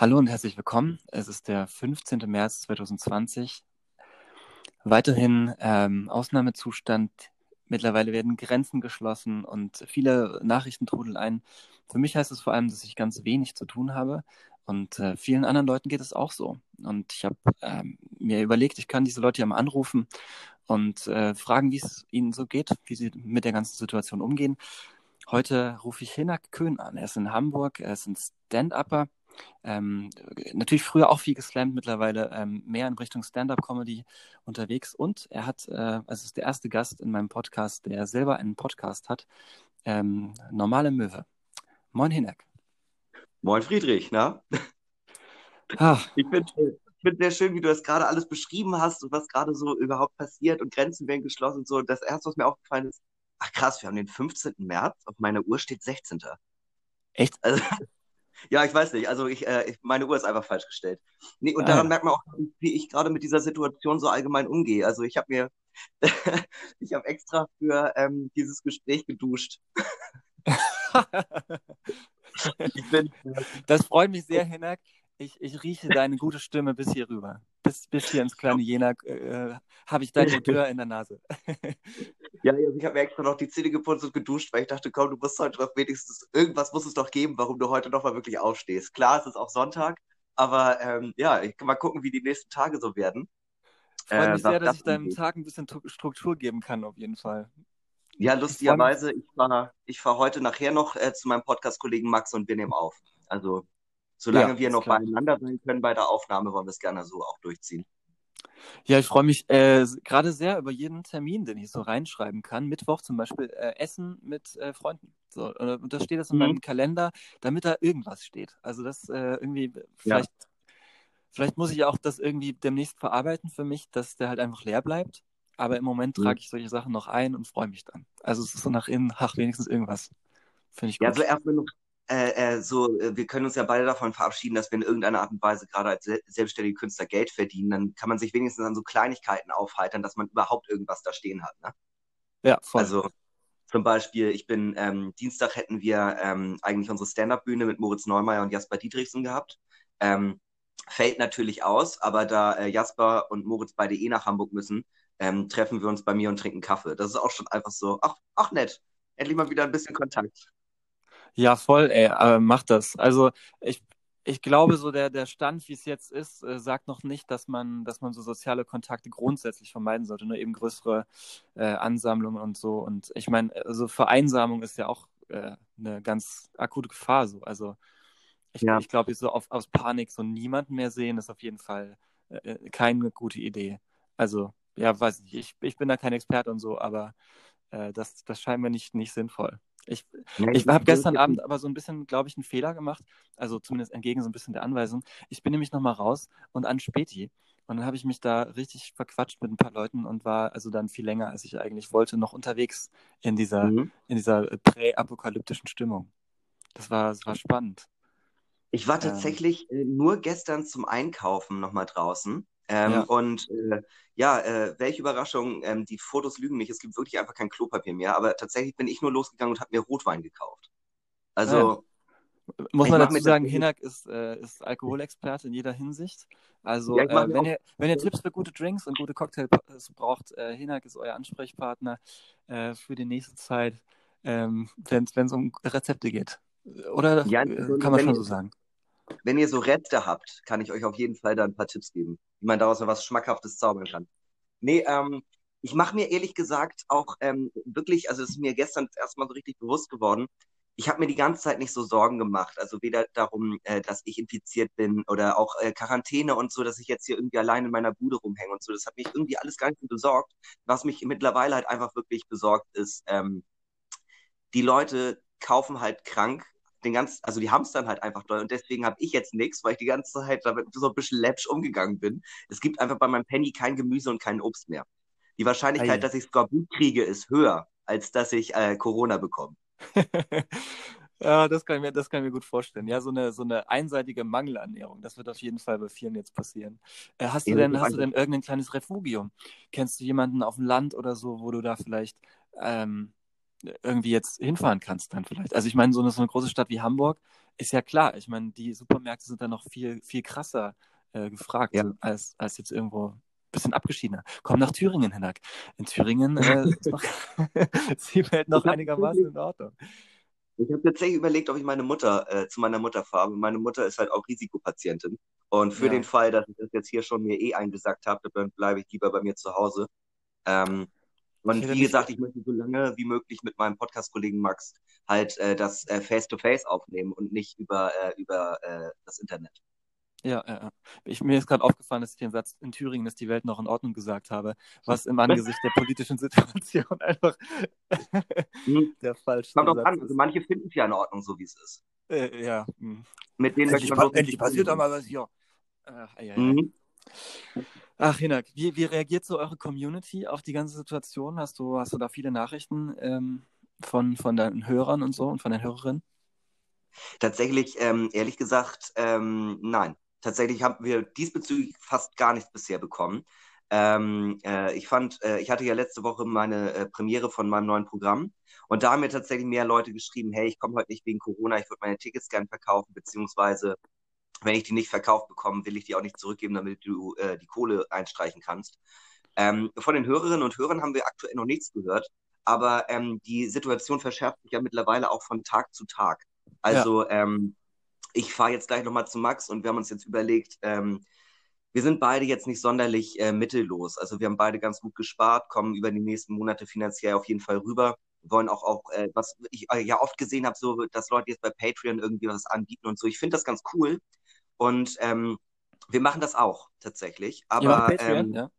Hallo und herzlich willkommen. Es ist der 15. März 2020. Weiterhin ähm, Ausnahmezustand. Mittlerweile werden Grenzen geschlossen und viele Nachrichten trudeln ein. Für mich heißt es vor allem, dass ich ganz wenig zu tun habe. Und äh, vielen anderen Leuten geht es auch so. Und ich habe ähm, mir überlegt, ich kann diese Leute ja mal anrufen und äh, fragen, wie es ihnen so geht, wie sie mit der ganzen Situation umgehen. Heute rufe ich Hinak Köhn an. Er ist in Hamburg, er ist ein Stand-Upper ähm, natürlich früher auch viel geslammt, mittlerweile ähm, mehr in Richtung Stand-up-Comedy unterwegs. Und er hat, äh, also ist der erste Gast in meinem Podcast, der selber einen Podcast hat, ähm, Normale Möwe. Moin Hinek. Moin Friedrich, na? Ah. Ich finde ich find sehr schön, wie du das gerade alles beschrieben hast und was gerade so überhaupt passiert und Grenzen werden geschlossen und so. Das erste, was mir aufgefallen ist, ach krass, wir haben den 15. März, auf meiner Uhr steht 16. Echt? Also, ja, ich weiß nicht. Also ich, äh, meine Uhr ist einfach falsch gestellt. Nee, und ah, daran merkt man auch, wie ich gerade mit dieser Situation so allgemein umgehe. Also ich habe mir, ich habe extra für ähm, dieses Gespräch geduscht. das freut mich sehr, Hinak. Ich, ich rieche deine gute Stimme bis hier rüber. Bis, bis hier ins kleine Jena äh, habe ich dein Odeur in der Nase. ja, also ich habe mir extra noch die Zähne geputzt und geduscht, weil ich dachte, komm, du musst heute doch wenigstens, irgendwas muss es doch geben, warum du heute noch mal wirklich aufstehst. Klar, es ist auch Sonntag, aber ähm, ja, ich kann mal gucken, wie die nächsten Tage so werden. Freut äh, mich sehr, dass ich deinem Tag ein bisschen Struktur geben kann, auf jeden Fall. Ja, lustigerweise, ich fahre ich fahr heute nachher noch äh, zu meinem Podcast-Kollegen Max und wir nehmen auf. Also solange ja, wir noch beieinander sein können bei der Aufnahme, wollen wir es gerne so auch durchziehen. Ja, ich freue mich äh, gerade sehr über jeden Termin, den ich so reinschreiben kann. Mittwoch zum Beispiel äh, Essen mit äh, Freunden. So, und da steht das in mhm. meinem Kalender, damit da irgendwas steht. Also das äh, irgendwie, vielleicht, ja. vielleicht muss ich auch das irgendwie demnächst verarbeiten für mich, dass der halt einfach leer bleibt. Aber im Moment mhm. trage ich solche Sachen noch ein und freue mich dann. Also es ist so nach innen, ach, wenigstens irgendwas. Finde ich gut. Ja, so erstmal noch äh, äh, so, äh, wir können uns ja beide davon verabschieden, dass wir in irgendeiner Art und Weise gerade als selbstständige Künstler Geld verdienen. Dann kann man sich wenigstens an so Kleinigkeiten aufheitern, dass man überhaupt irgendwas da stehen hat. Ne? Ja, voll. Also zum Beispiel, ich bin, ähm, Dienstag hätten wir ähm, eigentlich unsere Stand-Up-Bühne mit Moritz Neumeier und Jasper Dietrichsen gehabt. Ähm, fällt natürlich aus, aber da äh, Jasper und Moritz beide eh nach Hamburg müssen, ähm, treffen wir uns bei mir und trinken Kaffee. Das ist auch schon einfach so, ach, ach nett, endlich mal wieder ein bisschen Kontakt. Ja, voll, ey, mach das. Also ich, ich glaube, so der, der Stand, wie es jetzt ist, äh, sagt noch nicht, dass man, dass man so soziale Kontakte grundsätzlich vermeiden sollte, nur eben größere äh, Ansammlungen und so. Und ich meine, also Vereinsamung ist ja auch äh, eine ganz akute Gefahr so. Also ich, ja. ich glaube, so auf, aus Panik so niemanden mehr sehen, ist auf jeden Fall äh, äh, keine gute Idee. Also, ja, weiß nicht, ich, ich bin da kein Experte und so, aber das, das scheint mir nicht, nicht sinnvoll. Ich, ich habe gestern Abend aber so ein bisschen, glaube ich, einen Fehler gemacht. Also zumindest entgegen so ein bisschen der Anweisung. Ich bin nämlich nochmal raus und an Späti. Und dann habe ich mich da richtig verquatscht mit ein paar Leuten und war also dann viel länger, als ich eigentlich wollte, noch unterwegs in dieser, mhm. in dieser präapokalyptischen Stimmung. Das war, das war spannend. Ich war ähm. tatsächlich ähm, nur gestern zum Einkaufen nochmal draußen. Ähm, ja. Und äh, ja, äh, welche Überraschung, ähm, die Fotos lügen nicht, es gibt wirklich einfach kein Klopapier mehr, aber tatsächlich bin ich nur losgegangen und habe mir Rotwein gekauft. Also. Ja. Muss man dazu sagen, Hinak ist, äh, ist Alkoholexperte in jeder Hinsicht. Also, ja, äh, wenn, ihr, wenn ihr Tipps für gute Drinks und gute Cocktails braucht, äh, Hinak ist euer Ansprechpartner äh, für die nächste Zeit, ähm, wenn es um Rezepte geht. Oder ja, kann man schon so sagen? Wenn ihr so Reste habt, kann ich euch auf jeden Fall da ein paar Tipps geben, wie man daraus noch was Schmackhaftes zaubern kann. Nee, ähm, ich mache mir ehrlich gesagt auch ähm, wirklich, also es ist mir gestern erstmal so richtig bewusst geworden, ich habe mir die ganze Zeit nicht so Sorgen gemacht. Also weder darum, äh, dass ich infiziert bin oder auch äh, Quarantäne und so, dass ich jetzt hier irgendwie allein in meiner Bude rumhänge und so. Das hat mich irgendwie alles gar nicht so besorgt. Was mich mittlerweile halt einfach wirklich besorgt ist, ähm, die Leute kaufen halt krank den ganzen, also die hamstern halt einfach doll und deswegen habe ich jetzt nichts, weil ich die ganze Zeit damit so ein bisschen läppsch umgegangen bin. Es gibt einfach bei meinem Penny kein Gemüse und kein Obst mehr. Die Wahrscheinlichkeit, Ei. dass ich Skorbut kriege, ist höher, als dass ich äh, Corona bekomme. ja, das kann, ich mir, das kann ich mir gut vorstellen. Ja, so eine, so eine einseitige Mangelernährung, das wird auf jeden Fall bei vielen jetzt passieren. Äh, hast, du denn, hast du denn irgendein kleines Refugium? Kennst du jemanden auf dem Land oder so, wo du da vielleicht ähm, irgendwie jetzt hinfahren kannst dann vielleicht. Also ich meine, so eine, so eine große Stadt wie Hamburg ist ja klar. Ich meine, die Supermärkte sind dann noch viel, viel krasser äh, gefragt Ja. als, als jetzt irgendwo ein bisschen abgeschiedener. Komm nach Thüringen, Hinak. In Thüringen äh, ist, noch, ist die Welt noch einigermaßen in Ordnung. Ich habe tatsächlich überlegt, ob ich meine Mutter äh, zu meiner Mutter fahre. Meine Mutter ist halt auch Risikopatientin. Und für Ja. den Fall, dass ich das jetzt hier schon mir eh eingesagt habe, dann bleibe ich lieber bei mir zu Hause. Ähm, und wie gesagt, ich möchte so lange wie möglich mit meinem Podcast-Kollegen Max halt äh, das äh, Face-to-Face aufnehmen und nicht über, äh, über äh, das Internet. Ja, ja, ja. Ich, mir ist gerade aufgefallen, dass ich den Satz in Thüringen ist die Welt noch in Ordnung gesagt habe, was im Angesicht der politischen Situation einfach Hm. der falsche Kommt auch Satz an. ist. Also manche finden es ja in Ordnung, so wie es ist. Äh, ja. hm. Mit denen Endlich, möchte pa endlich nicht passiert doch zusammen mal was hier. Ach, ei. sein. Mhm. Ach Hinak, wie, wie reagiert so eure Community auf die ganze Situation? Hast du, hast du da viele Nachrichten ähm, von, von deinen Hörern und so und von den Hörerinnen? Tatsächlich, ähm, ehrlich gesagt, ähm, nein. Tatsächlich haben wir diesbezüglich fast gar nichts bisher bekommen. Ähm, äh, ich fand, äh, ich hatte ja letzte Woche meine äh, Premiere von meinem neuen Programm und da haben mir tatsächlich mehr Leute geschrieben, hey, ich komme heute nicht wegen Corona, ich würde meine Tickets gern verkaufen, beziehungsweise wenn ich die nicht verkauft bekomme, will ich die auch nicht zurückgeben, damit du äh, die Kohle einstreichen kannst. Ähm, von den Hörerinnen und Hörern haben wir aktuell noch nichts gehört, aber ähm, die Situation verschärft sich ja mittlerweile auch von Tag zu Tag. Also ähm, ich fahre jetzt gleich nochmal zu Max und wir haben uns jetzt überlegt, ähm, wir sind beide jetzt nicht sonderlich äh, mittellos. Also wir haben beide ganz gut gespart, kommen über die nächsten Monate finanziell auf jeden Fall rüber. Wollen auch, auch äh, was ich äh, ja oft gesehen habe, so, dass Leute jetzt bei Patreon irgendwie was anbieten und so. Ich finde das ganz cool. Und ähm, wir machen das auch tatsächlich. Aber Patreon, ähm, ja?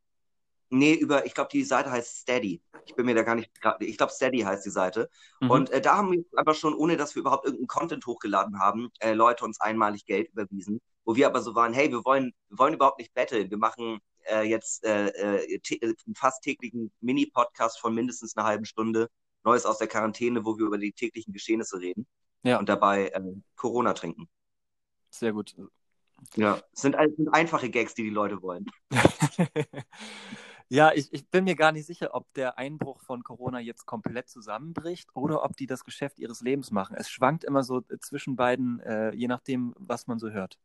nee, über, ich glaube, die Seite heißt Steady. Ich bin mir da gar nicht, ich glaube, Steady heißt die Seite. Mhm. Und äh, da haben wir einfach schon, ohne dass wir überhaupt irgendeinen Content hochgeladen haben, äh, Leute uns einmalig Geld überwiesen, wo wir aber so waren, hey, wir wollen, wir wollen überhaupt nicht betteln. Wir machen äh, jetzt äh, äh, äh, einen fast täglichen Mini-Podcast von mindestens einer halben Stunde, Neues aus der Quarantäne, wo wir über die täglichen Geschehnisse reden Ja. und dabei äh, Corona trinken. Sehr gut. Ja, es sind, sind einfache Gags, die die Leute wollen. Ja, ich, ich bin mir gar nicht sicher, ob der Einbruch von Corona jetzt komplett zusammenbricht oder ob die das Geschäft ihres Lebens machen. Es schwankt immer so zwischen beiden, äh, je nachdem, was man so hört.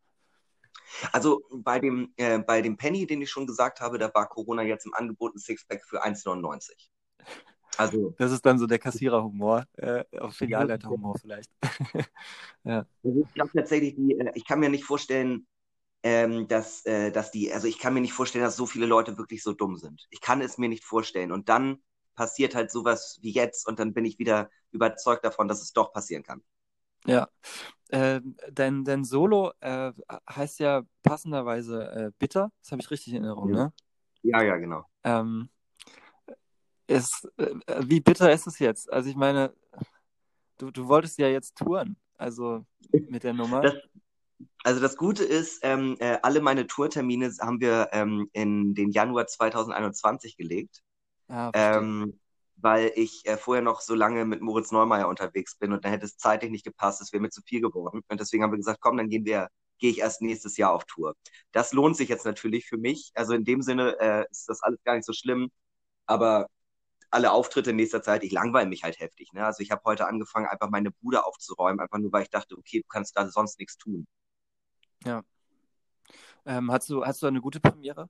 Also bei dem, äh, bei dem Penny, den ich schon gesagt habe, da war Corona jetzt im Angebot ein Sixpack für 1,99. Also Das ist dann so der Kassiererhumor, äh, auf Filialleiterhumor vielleicht. ja. Also ich glaube tatsächlich, die, äh, ich kann mir nicht vorstellen, ähm, dass, äh, dass die, also ich kann mir nicht vorstellen, dass so viele Leute wirklich so dumm sind. Ich kann es mir nicht vorstellen. Und dann passiert halt sowas wie jetzt und dann bin ich wieder überzeugt davon, dass es doch passieren kann. Ja. Ähm, dein, dein Solo äh, heißt ja passenderweise äh, Bitter. Das habe ich richtig in Erinnerung, Ja. ne? Ja, ja, genau. Ähm, ist, äh, wie bitter ist es jetzt? Also ich meine, du, du wolltest ja jetzt touren, also mit der Nummer. Das, also das Gute ist, ähm, äh, alle meine Tourtermine haben wir ähm, in den Januar 2021 gelegt. Ah, ähm, weil ich äh, vorher noch so lange mit Moritz Neumeier unterwegs bin und dann hätte es zeitlich nicht gepasst, es wäre mir zu viel geworden. Und deswegen haben wir gesagt, komm, dann gehen wir, gehe ich erst nächstes Jahr auf Tour. Das lohnt sich jetzt natürlich für mich. Also in dem Sinne äh, ist das alles gar nicht so schlimm, aber alle Auftritte in nächster Zeit, ich langweile mich halt heftig. Ne? Also ich habe heute angefangen, einfach meine Bude aufzuräumen, einfach nur, weil ich dachte, okay, du kannst gerade sonst nichts tun. Ähm, hast du, hast du eine gute Premiere?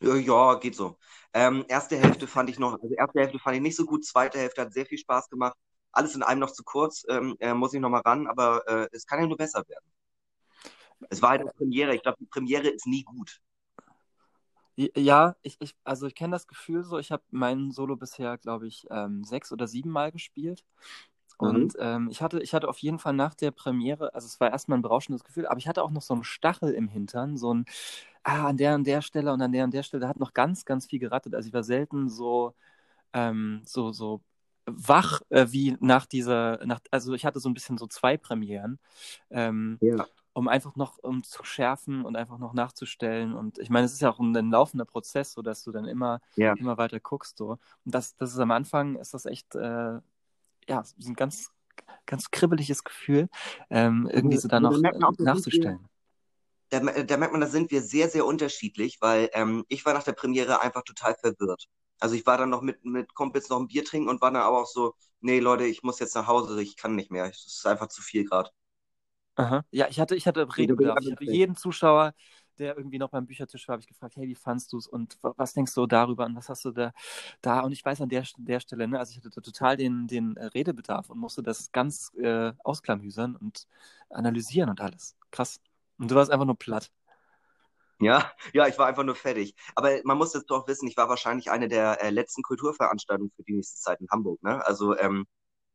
Ja, ja, geht so. Ähm, erste Hälfte fand ich noch, also erste Hälfte fand ich nicht so gut, zweite Hälfte hat sehr viel Spaß gemacht. Alles in einem noch zu kurz, ähm, äh, muss ich noch mal ran, aber äh, es kann ja nur besser werden. Es war halt eine Premiere. Ich glaube, die Premiere ist nie gut. Ja, ich, ich, also ich kenne das Gefühl so, ich habe meinen Solo bisher, glaube ich, ähm, sechs oder sieben Mal gespielt. Und ähm, ich hatte, ich hatte auf jeden Fall nach der Premiere, also es war erstmal ein berauschendes Gefühl, aber ich hatte auch noch so einen Stachel im Hintern, so ein, ah, an der und der Stelle und an der und der Stelle, da hat noch ganz, ganz viel gerattet. Also ich war selten so, ähm, so, so wach äh, wie nach dieser, nach, also ich hatte so ein bisschen so zwei Premieren. Ähm, Ja. Um einfach noch um zu schärfen und einfach noch nachzustellen. Und ich meine, es ist ja auch ein, ein laufender Prozess, so dass du dann immer, Ja. immer weiter guckst. So. Und das, das ist am Anfang, ist das echt, äh, ja, ein ganz, ganz kribbeliges Gefühl, ähm, irgendwie so dann Also noch da auch, da nachzustellen. Da, da merkt man, da sind wir sehr, sehr unterschiedlich, weil ähm, ich war nach der Premiere einfach total verwirrt. Also ich war dann noch mit, mit Kumpels noch ein Bier trinken und war dann aber auch so, nee, Leute, ich muss jetzt nach Hause, ich kann nicht mehr. Es ist einfach zu viel gerade. Aha. Ja, ich hatte, ich hatte Redebedarf. Ich habe jeden Zuschauer, der irgendwie noch beim Büchertisch war, habe ich gefragt, hey, wie fandst du es und was denkst du darüber und was hast du da da? Und ich weiß an der, der Stelle, ne, also ich hatte total den, den äh, Redebedarf und musste das ganz äh, ausklamüsern und analysieren und alles. Krass. Und du warst einfach nur platt. Ja, ja, ich war einfach nur fertig. Aber man muss jetzt doch wissen, ich war wahrscheinlich eine der äh, letzten Kulturveranstaltungen für die nächste Zeit in Hamburg. Ne? Also ähm,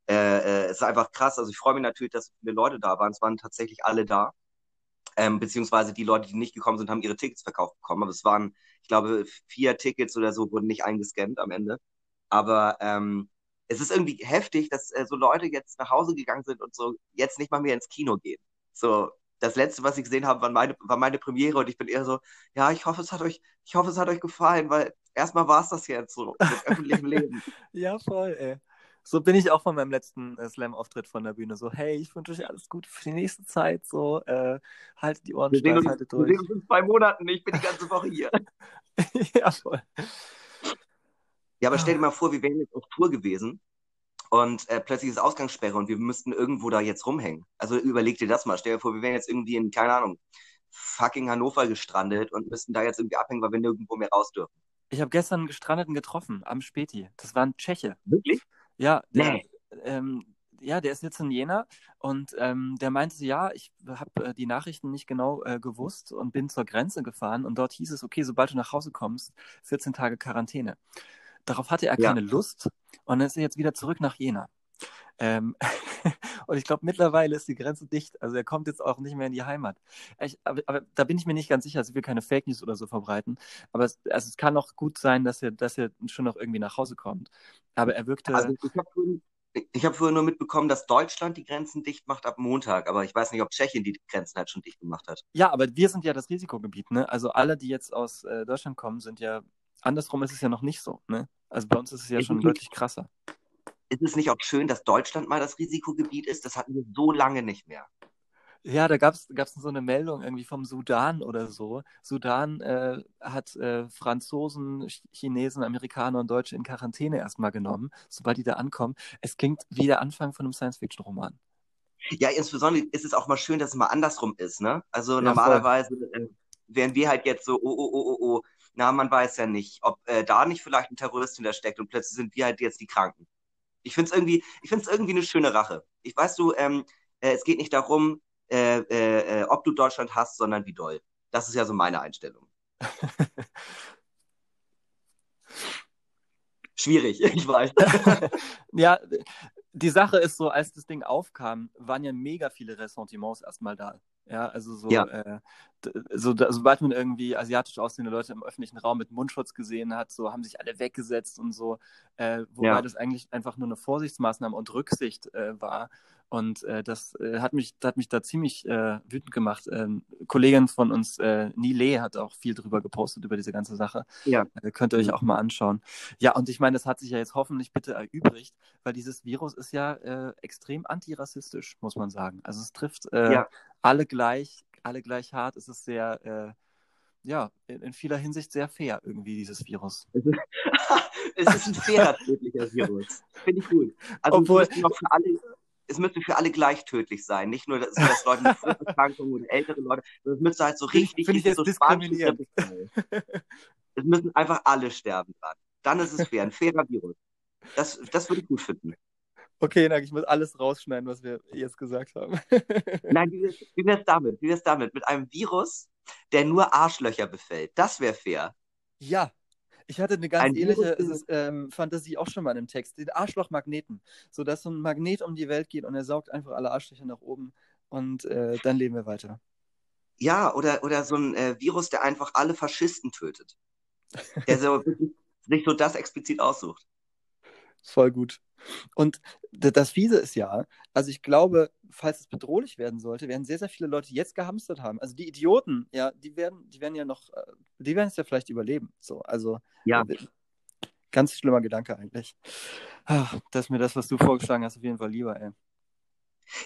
äh, äh, es ist einfach krass. Also ich freue mich natürlich, dass viele Leute da waren. Es waren tatsächlich alle da. Ähm, beziehungsweise die Leute, die nicht gekommen sind, haben ihre Tickets verkauft bekommen. Aber es waren, ich glaube, vier Tickets oder so wurden nicht eingescannt am Ende. Aber ähm, es ist irgendwie heftig, dass äh, so Leute jetzt nach Hause gegangen sind und so jetzt nicht mal mehr ins Kino gehen. So, das letzte, was ich gesehen habe, war meine, war meine Premiere und ich bin eher so, ja, ich hoffe, es hat euch, ich hoffe, es hat euch gefallen, weil erstmal war es das jetzt so mit öffentlichem Leben. ja, voll, ey. So bin ich auch von meinem letzten äh, Slam-Auftritt von der Bühne. So, hey, ich wünsche euch alles Gute für die nächste Zeit. So, äh, haltet die Ohren steif, haltet durch. Wir sehen uns in zwei Monaten, ich bin die ganze Woche hier. ja, voll. Ja, aber stell dir mal vor, wir wären jetzt auf Tour gewesen und äh, plötzlich ist Ausgangssperre und wir müssten irgendwo da jetzt rumhängen. Also überleg dir das mal. Stell dir vor, wir wären jetzt irgendwie in, keine Ahnung, fucking Hannover gestrandet und müssten da jetzt irgendwie abhängen, weil wir nirgendwo mehr raus dürfen. Ich habe gestern einen Gestrandeten getroffen am Späti. Das war ein Tscheche. Wirklich? Ja, der, ähm, ja, der ist jetzt in Jena und ähm, der meinte, ja, ich habe äh, die Nachrichten nicht genau äh, gewusst und bin zur Grenze gefahren und dort hieß es, okay, sobald du nach Hause kommst, 14 Tage Quarantäne. Darauf hatte er ja. keine Lust und dann ist er jetzt wieder zurück nach Jena. Ähm, und ich glaube, mittlerweile ist die Grenze dicht. Also er kommt jetzt auch nicht mehr in die Heimat. Ich, aber, aber, da bin ich mir nicht ganz sicher, dass wir keine Fake News oder so verbreiten. Aber es, also es kann auch gut sein, dass er, dass er schon noch irgendwie nach Hause kommt. Aber er wirkte. Also ich habe vorhin, hab vorhin nur mitbekommen, dass Deutschland die Grenzen dicht macht ab Montag. Aber ich weiß nicht, ob Tschechien die Grenzen halt schon dicht gemacht hat. Ja, aber wir sind ja das Risikogebiet. Ne? Also alle, die jetzt aus äh, Deutschland kommen, sind ja. Andersrum ist es ja noch nicht so. Ne? Also bei uns ist es ja schon deutlich krasser. Ist es nicht auch schön, dass Deutschland mal das Risikogebiet ist? Das hatten wir so lange nicht mehr. Ja, da gab es so eine Meldung irgendwie vom Sudan oder so. Sudan äh, hat äh, Franzosen, Chinesen, Amerikaner und Deutsche in Quarantäne erstmal genommen, sobald die da ankommen. Es klingt wie der Anfang von einem Science-Fiction-Roman. Ja, insbesondere ist es auch mal schön, dass es mal andersrum ist, ne? Also ja, normalerweise äh, wären wir halt jetzt so, oh, oh, oh, oh, oh, na, man weiß ja nicht, ob äh, da nicht vielleicht ein Terrorist hintersteckt und plötzlich sind wir halt jetzt die Kranken. Ich finde es irgendwie, ich finde es irgendwie eine schöne Rache. Ich weiß du, ähm, äh, es geht nicht darum, äh, äh, äh, ob du Deutschland hast, sondern wie doll. Das ist ja so meine Einstellung. Schwierig, ich weiß. ja, die Sache ist so, als das Ding aufkam, waren ja mega viele Ressentiments erstmal da. Ja, also so, ja. Äh, so sobald man irgendwie asiatisch aussehende Leute im öffentlichen Raum mit Mundschutz gesehen hat, so haben sich alle weggesetzt und so, äh, wobei ja. das eigentlich einfach nur eine Vorsichtsmaßnahme und Rücksicht äh, war. Und äh, das äh, hat mich, hat mich da ziemlich äh, wütend gemacht. Ähm, Kollegin von uns, äh, Nile, hat auch viel drüber gepostet über diese ganze Sache. Ja. Äh, könnt ihr euch auch mal anschauen. Ja, und ich meine, das hat sich ja jetzt hoffentlich bitte erübrigt, weil dieses Virus ist ja äh, extrem antirassistisch, muss man sagen. Also es trifft äh, ja. Alle gleich, alle gleich hart. Es ist sehr äh, ja, in, in, vieler Hinsicht sehr fair irgendwie, dieses Virus. es ist ein fairer, tödlicher Virus. Finde ich gut. Also Obwohl, es noch für alle, es müsste für alle gleich tödlich sein. Nicht nur, dass, dass Leute mit Vorerkrankungen oder ältere Leute, es müsste halt so richtig Finde ich jetzt so diskriminierend. es müssen einfach alle sterben dran. Dann ist es fair, ein fairer Virus. Das, das würde ich gut finden. Okay, Nag, ich muss alles rausschneiden, was wir jetzt gesagt haben. Nein, wie, wär's damit? Wie wär's damit? Mit einem Virus, der nur Arschlöcher befällt. Das wäre fair. Ja, ich hatte eine ganz ein ähnliche ist, ähm, Fantasie auch schon mal in einem Text. Den Arschlochmagneten. So dass so ein Magnet um die Welt geht und er saugt einfach alle Arschlöcher nach oben und äh, dann leben wir weiter. Ja, oder, oder so ein äh, Virus, der einfach alle Faschisten tötet. Der so sich so das explizit aussucht. Voll gut. Und das Fiese ist ja, also ich glaube, falls es bedrohlich werden sollte, werden sehr, sehr viele Leute jetzt gehamstert haben. Also die Idioten, ja, die werden, die werden ja noch, äh, die werden es ja vielleicht überleben. So, also ja. Äh, ganz schlimmer Gedanke eigentlich. Ach, das ist mir das, was du vorgeschlagen hast, auf jeden Fall lieber, ey.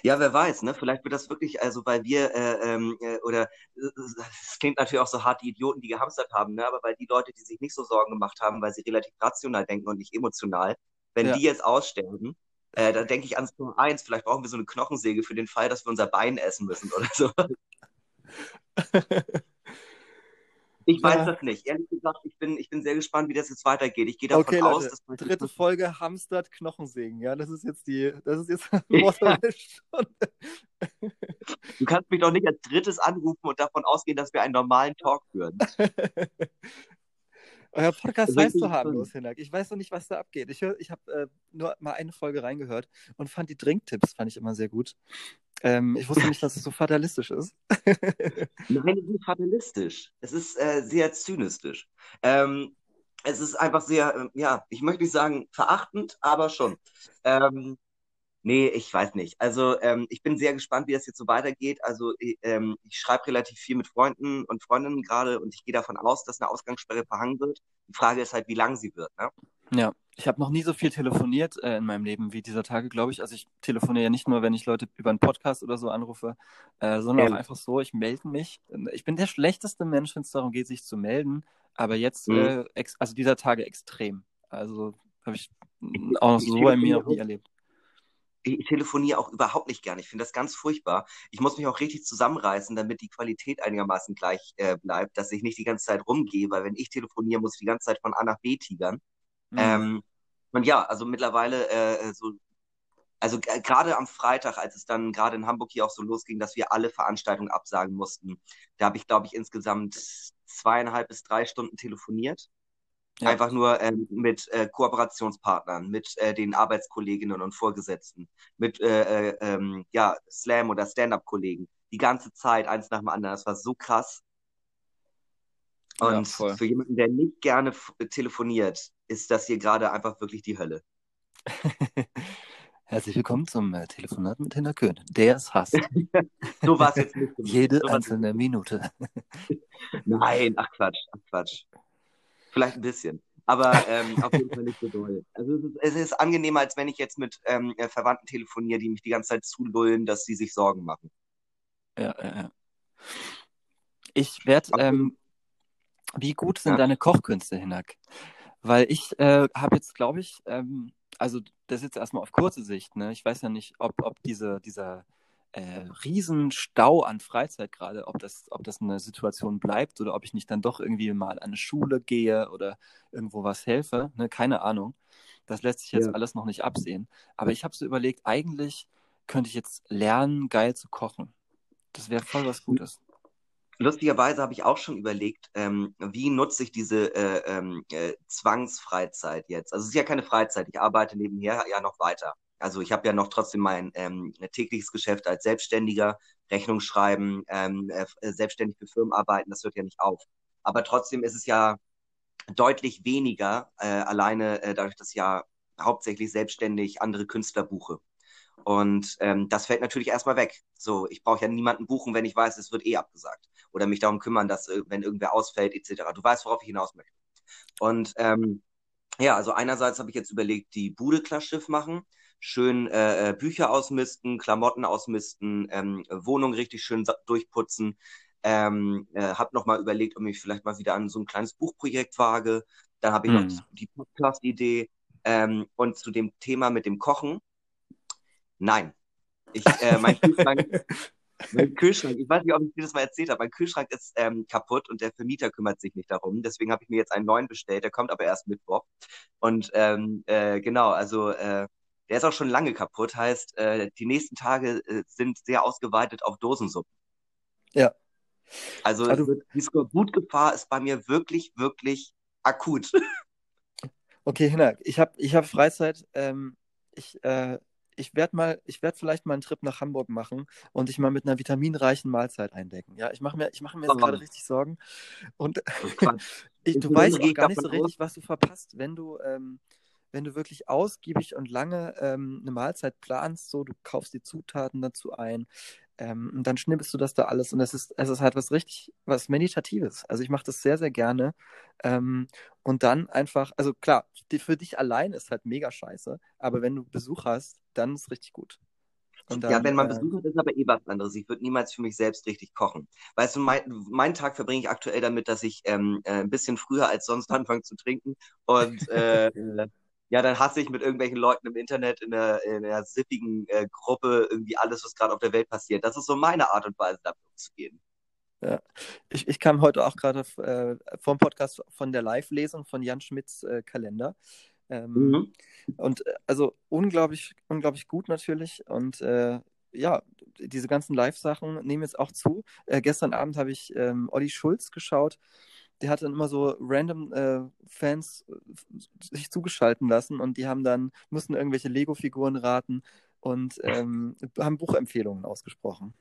Ja, wer weiß, ne? Vielleicht wird das wirklich, also weil wir, äh, ähm, äh, oder äh, es klingt natürlich auch so hart, die Idioten, die gehamstert haben, ne? Aber weil die Leute, die sich nicht so Sorgen gemacht haben, weil sie relativ rational denken und nicht emotional, wenn Ja. die jetzt aussterben, äh, dann denke ich ans Nummer eins, vielleicht brauchen wir so eine Knochensäge für den Fall, dass wir unser Bein essen müssen oder so. Ich weiß Ja. das nicht. Ehrlich gesagt, ich bin, ich bin sehr gespannt, wie das jetzt weitergeht. Ich gehe davon Okay, aus, dass wir dritte Folge Hamstert Knochensägen. Ja, das ist jetzt die, das ist jetzt Stunde. du kannst mich doch nicht als drittes anrufen und davon ausgehen, dass wir einen normalen Talk führen. Euer Podcast Also heißt so harmlos, Hinak. Ich weiß noch nicht, was da abgeht. Ich, hör- ich habe äh, nur mal eine Folge reingehört und fand die Drinktipps fand ich immer sehr gut. Ähm, ich wusste nicht, dass es so fatalistisch ist. Nein, es ist nicht fatalistisch. Es ist äh, sehr zynistisch. Ähm, es ist einfach sehr, ähm, ja, ich möchte nicht sagen verachtend, aber schon. Ähm, nee, ich weiß nicht. Also ähm, ich bin sehr gespannt, wie das jetzt so weitergeht. Also ich, ähm, ich schreibe relativ viel mit Freunden und Freundinnen gerade und ich gehe davon aus, dass eine Ausgangssperre verhangen wird. Die Frage ist halt, wie lang sie wird. Ne? Ja, ich habe noch nie so viel telefoniert äh, in meinem Leben wie dieser Tage, glaube ich. Also ich telefoniere ja nicht nur, wenn ich Leute über einen Podcast oder so anrufe, äh, sondern Ja. auch einfach so, ich melde mich. Ich bin der schlechteste Mensch, wenn es darum geht, sich zu melden. Aber jetzt, Mhm. äh, ex also dieser Tage extrem. Also habe ich auch noch Ich so bei mir noch nie erlebt. Ich telefoniere auch überhaupt nicht gern. Ich finde das ganz furchtbar. Ich muss mich auch richtig zusammenreißen, damit die Qualität einigermaßen gleich äh, bleibt, dass ich nicht die ganze Zeit rumgehe, weil wenn ich telefoniere, muss ich die ganze Zeit von A nach B tigern. Mhm. Ähm, und ja, also mittlerweile äh, so, also gerade am Freitag, als es dann gerade in Hamburg hier auch so losging, dass wir alle Veranstaltungen absagen mussten, da habe ich, glaube ich, insgesamt zweieinhalb bis drei Stunden telefoniert. Ja. Einfach nur ähm, mit äh, Kooperationspartnern, mit äh, den Arbeitskolleginnen und Vorgesetzten, mit äh, äh, ähm, ja, Slam- oder Stand-up-Kollegen. Die ganze Zeit, eins nach dem anderen. Das war so krass. Ja, Und voll. für jemanden, der nicht gerne telefoniert, ist das hier gerade einfach wirklich die Hölle. Herzlich willkommen zum äh, Telefonat mit Hinter Köhn. Der es hasst. So war es jetzt nicht. Jede So einzelne Minute. Nein, ach Quatsch, ach Quatsch. Vielleicht ein bisschen. Aber ähm, auf jeden Fall nicht so doll. Also es ist, es ist angenehmer, als wenn ich jetzt mit ähm, äh, Verwandten telefoniere, die mich die ganze Zeit zulullen, dass sie sich Sorgen machen. Ja, ja, ja. Ich werde, ähm, wie gut sind Ja. deine Kochkünste, Hinak? Weil ich äh, habe jetzt, glaube ich, ähm, also das ist jetzt erstmal auf kurze Sicht, ne? Ich weiß ja nicht, ob, ob diese, dieser äh, Riesenstau an Freizeit gerade, ob das, ob das eine Situation bleibt oder ob ich nicht dann doch irgendwie mal an eine Schule gehe oder irgendwo was helfe, ne? Keine Ahnung. Das lässt sich jetzt Ja. alles noch nicht absehen. Aber ich habe so überlegt, eigentlich könnte ich jetzt lernen, geil zu kochen. Das wäre voll was Gutes. Lustigerweise habe ich auch schon überlegt, ähm, wie nutze ich diese äh, ähm, äh, Zwangsfreizeit jetzt? Also es ist ja keine Freizeit, ich arbeite nebenher ja noch weiter. Also ich habe ja noch trotzdem mein ähm, tägliches Geschäft als Selbstständiger, Rechnung schreiben, ähm, äh, selbstständig für Firmen arbeiten, das hört ja nicht auf. Aber trotzdem ist es ja deutlich weniger, äh, alleine äh, dadurch, dass ich ja hauptsächlich selbstständig andere Künstler buche. Und ähm, das fällt natürlich erstmal weg. So, ich brauche ja niemanden buchen, wenn ich weiß, es wird eh abgesagt. Oder mich darum kümmern, dass, äh, wenn irgendwer ausfällt, etc. Du weißt, worauf ich hinaus möchte. Und ähm, ja, also einerseits habe ich jetzt überlegt, die Bude klar Schiff machen, schön äh, äh, Bücher ausmisten, Klamotten ausmisten, ähm, Wohnung richtig schön durchputzen. Ähm, äh, habe nochmal überlegt, ob ich vielleicht mal wieder an so ein kleines Buchprojekt wage. Dann habe ich Hm. noch die Podcast-Idee. Ähm, und zu dem Thema mit dem Kochen, nein. Ich, äh, mein Kühlschrank, mein Kühlschrank, ich weiß nicht, ob ich dir das mal erzählt habe, mein Kühlschrank ist ähm, kaputt und der Vermieter kümmert sich nicht darum. Deswegen habe ich mir jetzt einen neuen bestellt, der kommt aber erst Mittwoch. Und ähm, äh, genau, also äh, der ist auch schon lange kaputt, heißt, äh, die nächsten Tage äh, sind sehr ausgeweitet auf Dosensuppen. Ja. Also wird- die Skorbutgefahr ist bei mir wirklich, wirklich akut. Okay, Hinak, ich habe ich hab Freizeit. Ähm, ich äh, ich werde mal, ich werde vielleicht mal einen Trip nach Hamburg machen und dich mal mit einer vitaminreichen Mahlzeit eindecken. Ja, ich mache mir, ich mache mir jetzt Oh. gerade richtig Sorgen. Und ich, du weißt auch gar nicht so richtig, was du verpasst, wenn du, ähm, wenn du wirklich ausgiebig und lange ähm, eine Mahlzeit planst, so du kaufst die Zutaten dazu ein, ähm, und dann schnippelst du das da alles und es ist, es ist halt was richtig, was Meditatives. Also ich mache das sehr, sehr gerne. Ähm, und dann einfach, also klar, die, für dich allein ist halt mega scheiße, aber wenn du Besuch hast, dann ist es richtig gut. Und dann, ja, wenn man äh, Besuch hat, ist aber eh was anderes. Ich würde niemals für mich selbst richtig kochen. Weißt du, mein, meinen Tag verbringe ich aktuell damit, dass ich ähm, äh, ein bisschen früher als sonst anfange zu trinken. Und äh, ja, dann hasse ich mit irgendwelchen Leuten im Internet in einer, in einer sippigen äh, Gruppe irgendwie alles, was gerade auf der Welt passiert. Das ist so meine Art und Weise, damit umzugehen. Ja, ich, ich kam heute auch gerade äh, vom Podcast von der Live-Lesung von Jan Schmidts äh, Kalender. Ähm, mhm. Und äh, also unglaublich, unglaublich gut natürlich. Und äh, ja, diese ganzen Live-Sachen nehmen jetzt auch zu. Äh, gestern Abend habe ich ähm, Olli Schulz geschaut. Der hat dann immer so random äh, Fans äh, sich zugeschalten lassen und die haben dann, mussten irgendwelche Lego-Figuren raten und ähm, haben Buchempfehlungen ausgesprochen.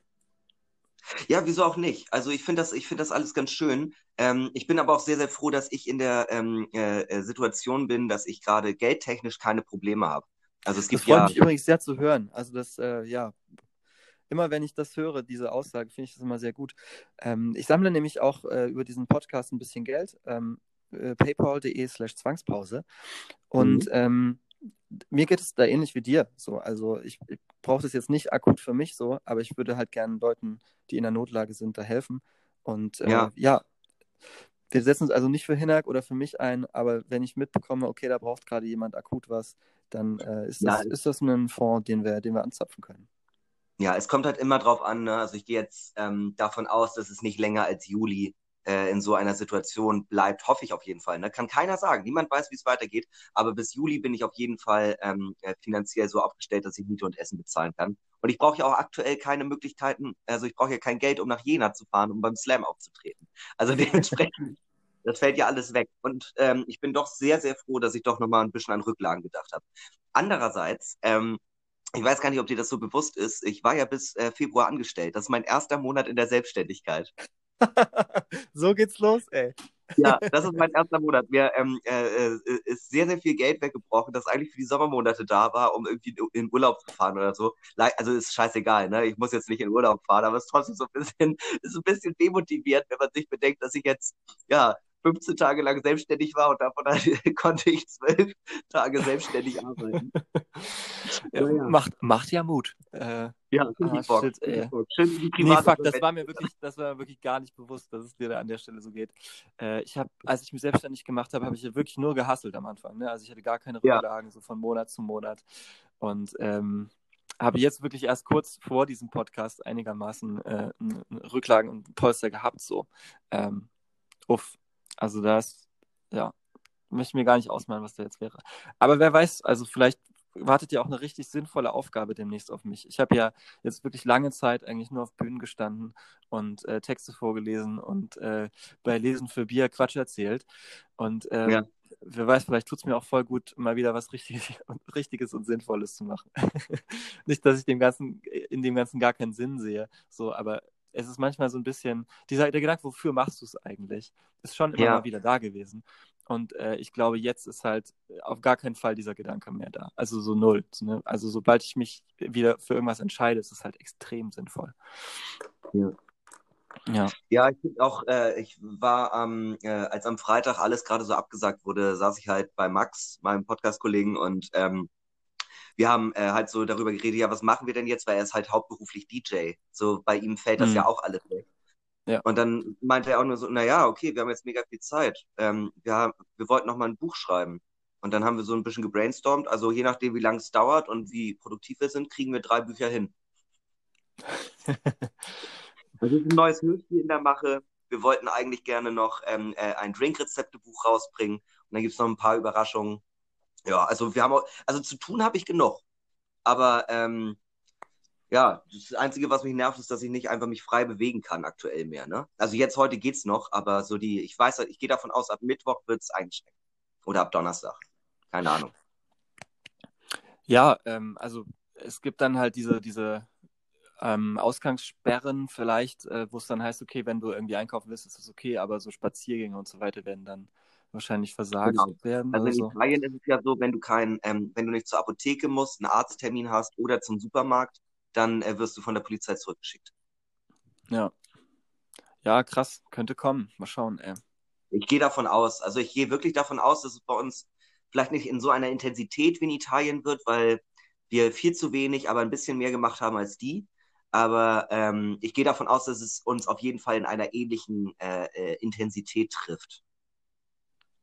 Ja, wieso auch nicht? Also ich finde das, ich finde das alles ganz schön. Ähm, ich bin aber auch sehr, sehr froh, dass ich in der ähm, äh, äh Situation bin, dass ich gerade geldtechnisch keine Probleme habe. Also es gibt das freut ja. mich übrigens sehr zu hören. Also das, äh, ja, immer wenn ich das höre, diese Aussage, finde ich das immer sehr gut. Ähm, ich sammle nämlich auch äh, über diesen Podcast ein bisschen Geld. Ähm, äh, paypal.de slash Zwangspause. Und mhm. ähm, mir geht es da ähnlich wie dir. So, also ich, ich brauche das jetzt nicht akut für mich so, aber ich würde halt gerne Leuten, die in der Notlage sind, da helfen. Und äh, ja. ja, wir setzen uns also nicht für Hinak oder für mich ein, aber wenn ich mitbekomme, okay, da braucht gerade jemand akut was, dann äh, ist, das, ist das ein Fonds, den wir, den wir anzapfen können. Ja, es kommt halt immer drauf an. Ne? Also ich gehe jetzt ähm, davon aus, dass es nicht länger als Juli äh, in so einer Situation bleibt, hoffe ich auf jeden Fall. Ne? Kann keiner sagen. Niemand weiß, wie es weitergeht. Aber bis Juli bin ich auf jeden Fall ähm, äh, finanziell so aufgestellt, dass ich Miete und Essen bezahlen kann. Und ich brauche ja auch aktuell keine Möglichkeiten, also ich brauche ja kein Geld, um nach Jena zu fahren, um beim Slam aufzutreten. Also dementsprechend, das fällt ja alles weg. Und ähm, ich bin doch sehr, sehr froh, dass ich doch nochmal ein bisschen an Rücklagen gedacht habe. Andererseits, ähm, ich weiß gar nicht, ob dir das so bewusst ist. Ich war ja bis äh, Februar angestellt. Das ist mein erster Monat in der Selbstständigkeit. so geht's los, ey. Ja, das ist mein erster Monat. Mir ähm, äh, äh, ist sehr, sehr viel Geld weggebrochen, das eigentlich für die Sommermonate da war, um irgendwie in Urlaub zu fahren oder so. Also ist scheißegal, ne? Ich muss jetzt nicht in Urlaub fahren, aber es ist trotzdem so ein bisschen, ist ein bisschen demotivierend, wenn man sich bedenkt, dass ich jetzt, ja, 15 Tage lang selbstständig war und davon konnte ich zwölf Tage selbstständig arbeiten. ja, ja. Macht, macht ja Mut. Äh, ja, ah. Shit, Schön die nee, fuck, das war mir wirklich, das war mir wirklich gar nicht bewusst, dass es dir da an der Stelle so geht. Äh, ich habe, als ich mich selbstständig gemacht habe, habe ich ja wirklich nur gehasselt am Anfang. Ne? Also ich hatte gar keine Rücklagen, ja. so von Monat zu Monat. Und ähm, habe jetzt wirklich erst kurz vor diesem Podcast einigermaßen äh, Rücklagen und Polster gehabt. So, ähm, uff, also das, ja, möchte ich mir gar nicht ausmalen, was da jetzt wäre. Aber wer weiß, also vielleicht wartet ja auch eine richtig sinnvolle Aufgabe demnächst auf mich. Ich habe ja jetzt wirklich lange Zeit eigentlich nur auf Bühnen gestanden und äh, Texte vorgelesen und äh, bei Lesen für Bier Quatsch erzählt. Und ähm, ja. wer weiß, vielleicht tut es mir auch voll gut, mal wieder was Richtiges, Richtiges und Sinnvolles zu machen. Nicht, dass ich dem Ganzen, in dem Ganzen gar keinen Sinn sehe, so, aber es ist manchmal so ein bisschen, dieser, der Gedanke, wofür machst du es eigentlich, ist schon immer ja. mal wieder da gewesen. Und äh, ich glaube, jetzt ist halt auf gar keinen Fall dieser Gedanke mehr da. Also so null. Ne? Also sobald ich mich wieder für irgendwas entscheide, ist es halt extrem sinnvoll. Ja. Ja, ja ich finde auch, äh, ich war am, äh, als am Freitag alles gerade so abgesagt wurde, saß ich halt bei Max, meinem Podcast-Kollegen, und ähm, wir haben äh, halt so darüber geredet, ja, was machen wir denn jetzt, weil er ist halt hauptberuflich DJ. So bei ihm fällt das mhm. ja auch alles weg. Ja. Und dann meinte er auch nur so, naja, okay, wir haben jetzt mega viel Zeit. Ähm, wir, haben, wir wollten noch mal ein Buch schreiben. Und dann haben wir so ein bisschen gebrainstormt. Also je nachdem, wie lange es dauert und wie produktiv wir sind, kriegen wir drei Bücher hin. das ist ein neues Hörspiel in der Mache. Wir wollten eigentlich gerne noch ähm, äh, ein Drinkrezeptebuch rausbringen. Und dann gibt es noch ein paar Überraschungen. Ja, also wir haben auch, also zu tun habe ich genug. Aber ähm, ja, das Einzige, was mich nervt, ist, dass ich nicht einfach mich frei bewegen kann aktuell mehr. Ne? Also jetzt heute geht's noch, aber so die, ich weiß, ich gehe davon aus, ab Mittwoch wird es eingeschränkt. Oder ab Donnerstag. Keine Ahnung. Ja, ähm, also es gibt dann halt diese, diese ähm, Ausgangssperren vielleicht, äh, wo es dann heißt, okay, wenn du irgendwie einkaufen willst, ist das okay, aber so Spaziergänge und so weiter werden dann wahrscheinlich versagt genau. werden. Also in so. Italien ist es ja so, wenn du kein, ähm, wenn du nicht zur Apotheke musst, einen Arzttermin hast oder zum Supermarkt, dann äh, wirst du von der Polizei zurückgeschickt. Ja. Ja, krass, könnte kommen. Mal schauen, ey. Ich gehe davon aus, also ich gehe wirklich davon aus, dass es bei uns vielleicht nicht in so einer Intensität wie in Italien wird, weil wir viel zu wenig, aber ein bisschen mehr gemacht haben als die. Aber ähm, ich gehe davon aus, dass es uns auf jeden Fall in einer ähnlichen äh, äh, Intensität trifft.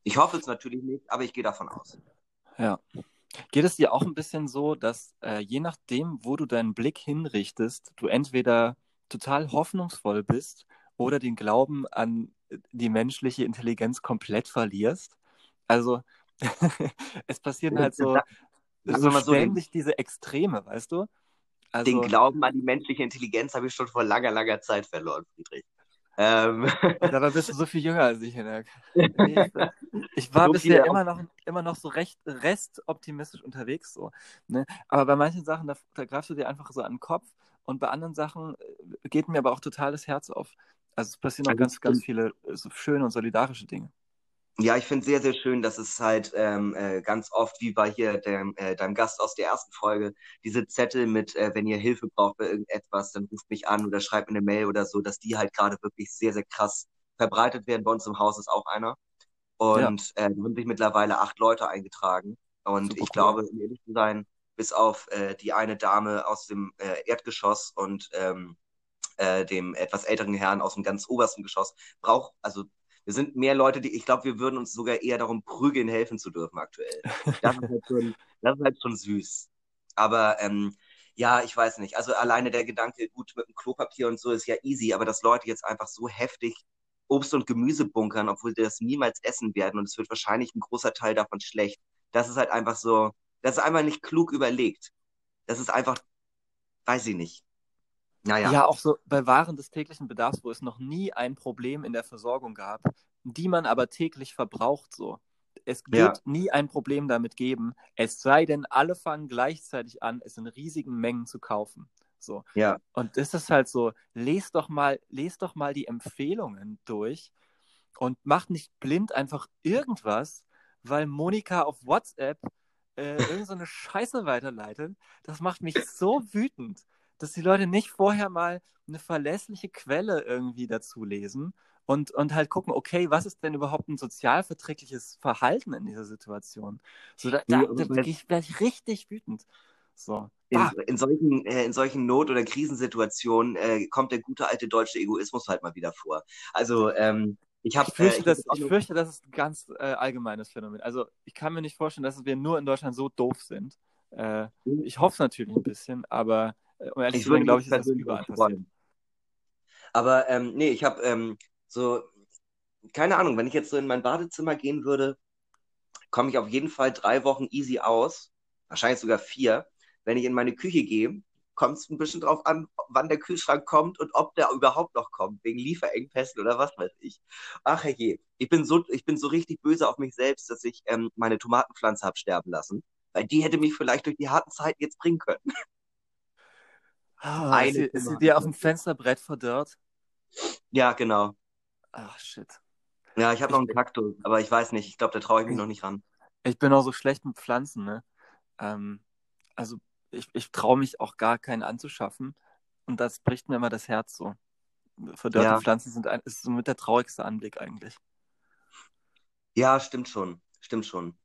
Ich hoffe es natürlich nicht, aber ich gehe davon aus. Ja. Geht es dir auch ein bisschen so, dass äh, je nachdem, wo du deinen Blick hinrichtest, du entweder total hoffnungsvoll bist oder den Glauben an die menschliche Intelligenz komplett verlierst? Also es passieren halt so, so ständig so diese Extreme, weißt du? Also, den Glauben an die menschliche Intelligenz habe ich schon vor langer, langer Zeit verloren, Friedrich. Ähm. Dabei bist du so viel jünger als ich, Hinak. Ich, war so bisher immer noch, immer noch so recht restoptimistisch unterwegs. So, ne? Aber bei manchen Sachen, da, da greifst du dir einfach so an den Kopf und bei anderen Sachen äh, geht mir aber auch total das Herz auf. Also es passieren auch also ganz, ganz viele so schöne und solidarische Dinge. Ja, ich finde sehr, sehr schön, dass es halt ähm, äh, ganz oft, wie bei hier dem, äh, deinem Gast aus der ersten Folge, diese Zettel mit, äh, wenn ihr Hilfe braucht bei irgendetwas, dann ruft mich an oder schreibt mir eine Mail oder so, dass die halt gerade wirklich sehr, sehr krass verbreitet werden. Bei uns im Haus ist auch einer. Und ja. äh, sind sich mittlerweile acht Leute eingetragen. Und Super ich glaube, um ehrlich zu sein, bis auf äh, die eine Dame aus dem äh, Erdgeschoss und ähm, äh, dem etwas älteren Herrn aus dem ganz obersten Geschoss, braucht, also wir sind mehr Leute, die, ich glaube, wir würden uns sogar eher darum prügeln, helfen zu dürfen aktuell. Das ist halt schon, das ist halt schon süß. Aber ähm, ja, ich weiß nicht. Also alleine der Gedanke, gut, mit dem Klopapier und so ist ja easy, aber dass Leute jetzt einfach so heftig Obst und Gemüse bunkern, obwohl sie das niemals essen werden und es wird wahrscheinlich ein großer Teil davon schlecht. Das ist halt einfach so, das ist einfach nicht klug überlegt. Das ist einfach, weiß ich nicht. Naja. Ja, auch so bei Waren des täglichen Bedarfs, wo es noch nie ein Problem in der Versorgung gab, die man aber täglich verbraucht so. Es wird ja. nie ein Problem damit geben, es sei denn, alle fangen gleichzeitig an, es in riesigen Mengen zu kaufen. So. Ja. Und das ist halt so, lest doch mal, lest doch mal die Empfehlungen durch und macht nicht blind einfach irgendwas, weil Monika auf WhatsApp äh, irgendeine so Scheiße weiterleitet. Das macht mich so wütend dass die Leute nicht vorher mal eine verlässliche Quelle irgendwie dazu lesen und, und halt gucken, okay, was ist denn überhaupt ein sozialverträgliches Verhalten in dieser Situation? So, da, da, da, da ich, werde ich richtig wütend. So. In, in, solchen, äh, in solchen Not- oder Krisensituationen äh, kommt der gute alte deutsche Egoismus halt mal wieder vor. Also ähm, ich, hab, ich, fürchte, äh, ich, das, ich fürchte, das ist ein ganz äh, allgemeines Phänomen. Also ich kann mir nicht vorstellen, dass wir nur in Deutschland so doof sind. Äh, hm. ich hoffe es natürlich ein bisschen, aber um ehrlich zu sein, glaube ich, ist das überall passiert. Aber ähm, nee, ich habe ähm, so, keine Ahnung, wenn ich jetzt so in mein Badezimmer gehen würde, komme ich auf jeden Fall drei Wochen easy aus, wahrscheinlich sogar vier. Wenn ich in meine Küche gehe, kommt es ein bisschen drauf an, wann der Kühlschrank kommt und ob der überhaupt noch kommt, wegen Lieferengpässen oder was weiß ich. Ach je, ich bin so, ich bin so richtig böse auf mich selbst, dass ich ähm, meine Tomatenpflanze habe sterben lassen, weil die hätte mich vielleicht durch die harten Zeiten jetzt bringen können. Oh, eine ist, sie, dir auf dem Fensterbrett verdörrt? Ja, genau. Ach, shit. Ja, ich habe noch einen Kaktus, aber ich weiß nicht. Ich glaube, da traue ich mich noch nicht ran. Ich bin auch so schlecht mit Pflanzen, ne? Ähm, also, ich, ich traue mich auch gar keinen anzuschaffen. Und das bricht mir immer das Herz so. Verdörrte ja. Pflanzen sind ein, ist somit der traurigste Anblick eigentlich. Ja, stimmt schon. Stimmt schon.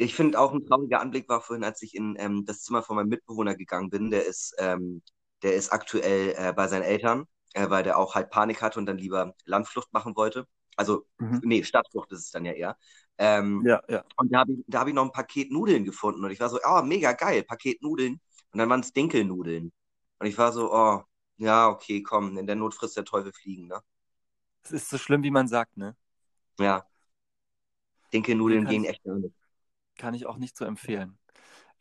Ich finde auch ein trauriger Anblick war vorhin, als ich in ähm, das Zimmer von meinem Mitbewohner gegangen bin. Der ist, ähm, der ist aktuell äh, bei seinen Eltern, äh, weil der auch halt Panik hatte und dann lieber Landflucht machen wollte. Also, mhm. nee, Stadtflucht ist es dann ja eher. Ähm, ja, ja. Und da habe ich, hab ich noch ein Paket Nudeln gefunden und ich war so, oh, mega geil, Paket Nudeln. Und dann waren es Dinkelnudeln. Und ich war so, oh, ja, okay, komm, in der Not frisst der Teufel fliegen, ne? Es ist so schlimm, wie man sagt, ne? Ja. Dinkelnudeln gehen echt gar nicht kann ich auch nicht so empfehlen.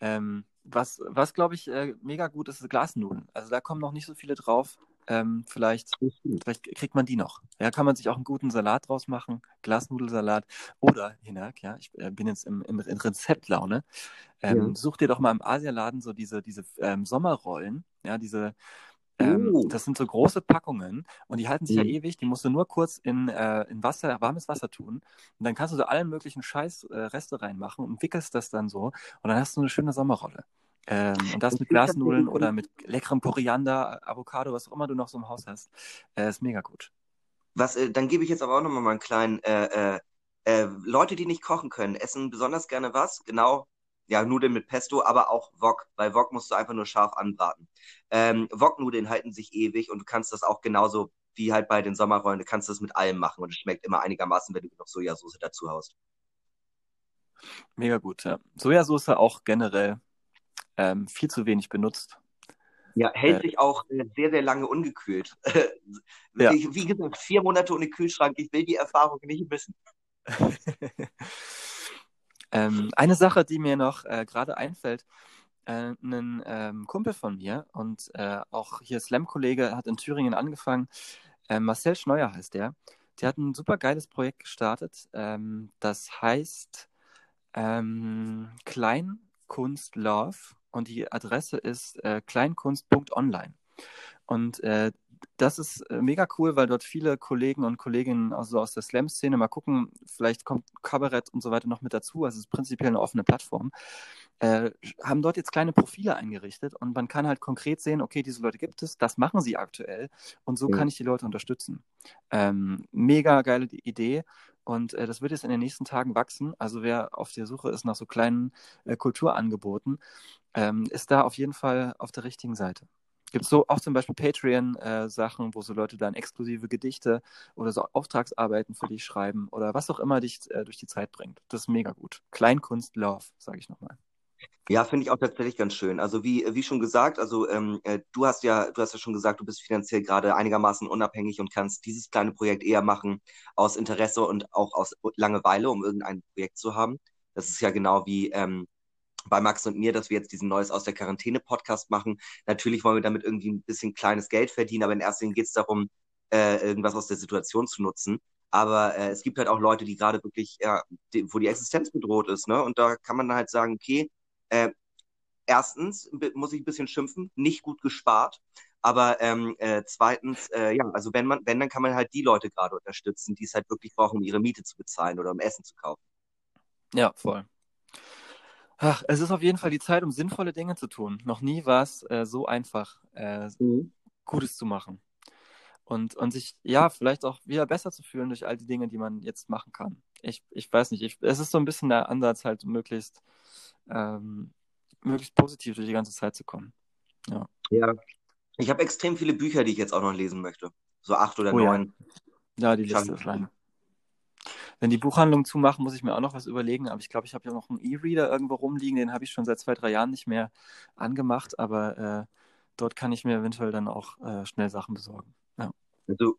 Ähm, was, was glaube ich, äh, mega gut ist, ist Glasnudeln. Also da kommen noch nicht so viele drauf. Ähm, vielleicht, vielleicht kriegt man die noch. Ja, kann man sich auch einen guten Salat draus machen, Glasnudelsalat. Oder, Hinak, ja, ich äh, bin jetzt im, im, in Rezeptlaune. Ähm, ja. Such dir doch mal im Asialaden so diese, diese ähm, Sommerrollen, ja, diese ähm, uh. Das sind so große Packungen und die halten sich mhm. ja ewig. Die musst du nur kurz in, äh, in Wasser, warmes Wasser tun. Und dann kannst du da allen möglichen Scheiß äh, reinmachen und wickelst das dann so. Und dann hast du eine schöne Sommerrolle. Ähm, und das mit Glasnudeln oder mit leckerem Koriander, Avocado, was auch immer du noch so im Haus hast. Äh, ist mega gut. Was, äh, dann gebe ich jetzt aber auch nochmal mal einen kleinen, äh, äh, äh, Leute, die nicht kochen können, essen besonders gerne was? Genau ja, Nudeln mit Pesto, aber auch Wok, weil Wok musst du einfach nur scharf anbraten. Ähm, Wok-Nudeln halten sich ewig und du kannst das auch genauso wie halt bei den Sommerrollen, du kannst das mit allem machen und es schmeckt immer einigermaßen, wenn du noch Sojasauce dazu haust. Mega gut, ja. Sojasauce auch generell ähm, viel zu wenig benutzt. Ja, hält äh, sich auch äh, sehr, sehr lange ungekühlt. ja. Wie gesagt, vier Monate ohne Kühlschrank, ich will die Erfahrung nicht missen. ähm, eine Sache, die mir noch äh, gerade einfällt, äh, ein ähm, Kumpel von mir und äh, auch hier Slam-Kollege hat in Thüringen angefangen, äh, Marcel Schneuer heißt der. Der hat ein super geiles Projekt gestartet, ähm, das heißt ähm, Kleinkunst Love und die Adresse ist äh, kleinkunst.online. Und äh, das ist äh, mega cool, weil dort viele Kollegen und Kolleginnen also aus der Slam-Szene mal gucken, vielleicht kommt Kabarett und so weiter noch mit dazu. Also es ist prinzipiell eine offene Plattform. Äh, haben dort jetzt kleine Profile eingerichtet und man kann halt konkret sehen, okay, diese Leute gibt es, das machen sie aktuell und so ja. kann ich die Leute unterstützen. Ähm, mega geile Idee und äh, das wird jetzt in den nächsten Tagen wachsen. Also wer auf der Suche ist nach so kleinen äh, Kulturangeboten, ähm, ist da auf jeden Fall auf der richtigen Seite. Gibt so auch zum Beispiel Patreon-Sachen, äh, wo so Leute dann exklusive Gedichte oder so Auftragsarbeiten für dich schreiben oder was auch immer dich äh, durch die Zeit bringt. Das ist mega gut. Kleinkunst Love, sage ich nochmal. Ja, finde ich auch tatsächlich ganz schön. Also wie, wie schon gesagt, also ähm, äh, du hast ja, du hast ja schon gesagt, du bist finanziell gerade einigermaßen unabhängig und kannst dieses kleine Projekt eher machen aus Interesse und auch aus Langeweile, um irgendein Projekt zu haben. Das ist ja genau wie ähm, bei Max und mir, dass wir jetzt diesen Neues aus der Quarantäne-Podcast machen. Natürlich wollen wir damit irgendwie ein bisschen kleines Geld verdienen, aber in erster Linie geht es darum, äh, irgendwas aus der Situation zu nutzen. Aber äh, es gibt halt auch Leute, die gerade wirklich, ja, die, wo die Existenz bedroht ist, ne? Und da kann man halt sagen, okay, äh, erstens muss ich ein bisschen schimpfen, nicht gut gespart. Aber ähm, äh, zweitens, äh, ja, also wenn man, wenn, dann kann man halt die Leute gerade unterstützen, die es halt wirklich brauchen, um ihre Miete zu bezahlen oder um Essen zu kaufen. Ja, voll. Ach, es ist auf jeden Fall die Zeit, um sinnvolle Dinge zu tun. Noch nie war es äh, so einfach, äh, mhm. Gutes zu machen. Und, und sich, ja, vielleicht auch wieder besser zu fühlen durch all die Dinge, die man jetzt machen kann. Ich, ich weiß nicht, ich, es ist so ein bisschen der Ansatz, halt möglichst, ähm, möglichst positiv durch die ganze Zeit zu kommen. Ja. Ja. Ich habe extrem viele Bücher, die ich jetzt auch noch lesen möchte. So acht oder oh, neun. Ja. ja, die Liste ist lang. Wenn die Buchhandlung zumachen, muss ich mir auch noch was überlegen. Aber ich glaube, ich habe ja noch einen E-Reader irgendwo rumliegen. Den habe ich schon seit zwei, drei Jahren nicht mehr angemacht. Aber äh, dort kann ich mir eventuell dann auch äh, schnell Sachen besorgen. Ja. Also,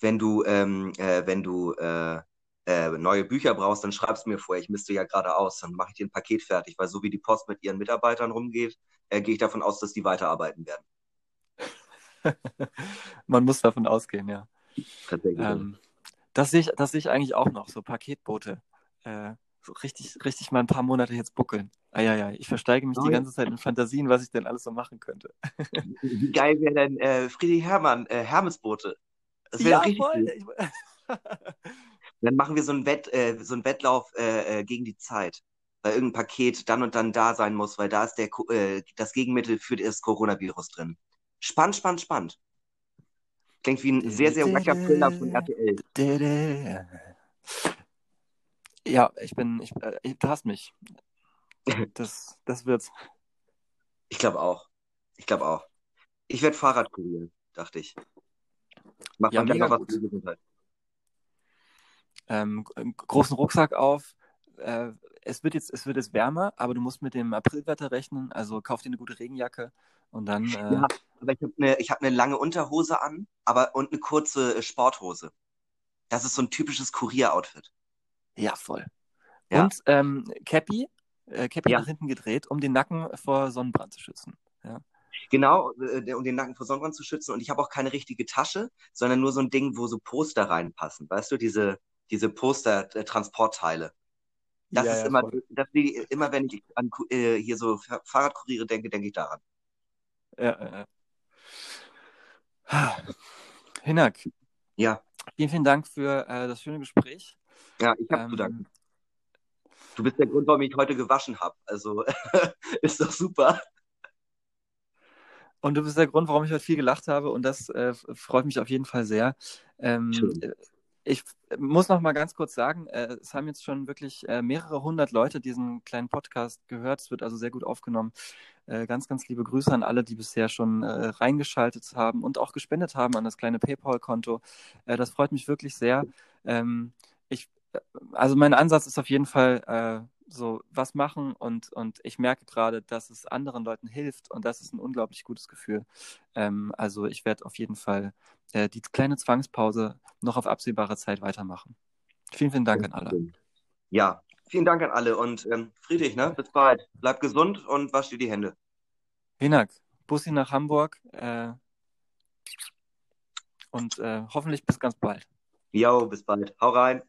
wenn du, ähm, äh, wenn du äh, äh, neue Bücher brauchst, dann schreibst du mir vor. Ich misste ja gerade aus. Dann mache ich dir ein Paket fertig. Weil so wie die Post mit ihren Mitarbeitern rumgeht, äh, gehe ich davon aus, dass die weiterarbeiten werden. Man muss davon ausgehen, ja. Tatsächlich. Ähm, das sehe ich, das sehe ich eigentlich auch noch, so Paketboote. Äh, so richtig, richtig mal ein paar Monate jetzt buckeln. Ah, ja, ja, ich versteige mich oh, die ganze Zeit in Fantasien, was ich denn alles so machen könnte. Wie geil wäre denn äh, Friedrich Hermann, äh, Hermesboote? Das wäre ja, richtig voll. Dann machen wir so einen, Wett, äh, so einen Wettlauf äh, äh, gegen die Zeit, weil irgendein Paket dann und dann da sein muss, weil da ist der, äh, das Gegenmittel für das Coronavirus drin. Spannend, spannend, spannend. Klingt wie ein sehr, sehr wacker Thriller von RTL. Ja, ich bin, ich, äh, du hast mich. Das, das wird's. Ich glaube auch. Ich glaube auch. Ich werde Fahrradkurier, dachte ich. Mach ja, mega was für Gesundheit. Ähm, großen Rucksack auf. Äh, es wird jetzt, es wird jetzt wärmer, aber du musst mit dem Aprilwetter rechnen. Also kauf dir eine gute Regenjacke und dann. Äh... Ja, aber ich habe eine hab ne lange Unterhose an, aber und eine kurze äh, Sporthose. Das ist so ein typisches Kurier-Outfit. Ja, voll. Ja. Und ähm, Cappy, äh, Cappy ja. nach hinten gedreht, um den Nacken vor Sonnenbrand zu schützen. Ja. Genau, äh, um den Nacken vor Sonnenbrand zu schützen. Und ich habe auch keine richtige Tasche, sondern nur so ein Ding, wo so Poster reinpassen. Weißt du, diese, diese Poster-Transportteile. Das ja, ist ja, immer, das, immer wenn ich an äh, hier so Fahrradkuriere denke, denke ich daran. Ja, ja. Hinak. Ja. Vielen, vielen Dank für äh, das schöne Gespräch. Ja, ich habe ähm, zu danken. Du bist der Grund, warum ich heute gewaschen habe. Also ist doch super. Und du bist der Grund, warum ich heute viel gelacht habe. Und das äh, freut mich auf jeden Fall sehr. Ähm, ich muss noch mal ganz kurz sagen, äh, es haben jetzt schon wirklich äh, mehrere hundert Leute diesen kleinen Podcast gehört. Es wird also sehr gut aufgenommen. Äh, ganz, ganz liebe Grüße an alle, die bisher schon äh, reingeschaltet haben und auch gespendet haben an das kleine PayPal-Konto. Äh, das freut mich wirklich sehr. Ähm, ich, äh, also mein Ansatz ist auf jeden Fall so was machen und, und ich merke gerade, dass es anderen Leuten hilft und das ist ein unglaublich gutes Gefühl. Ähm, also ich werde auf jeden Fall äh, die kleine Zwangspause noch auf absehbare Zeit weitermachen. Vielen, vielen Dank an alle. Ja, vielen Dank an alle und ähm, Friedrich, ne, bis bald. Bleib gesund und wasch dir die Hände. Hinak, Bussi nach Hamburg äh, und äh, hoffentlich bis ganz bald. Jo, bis bald. Hau rein.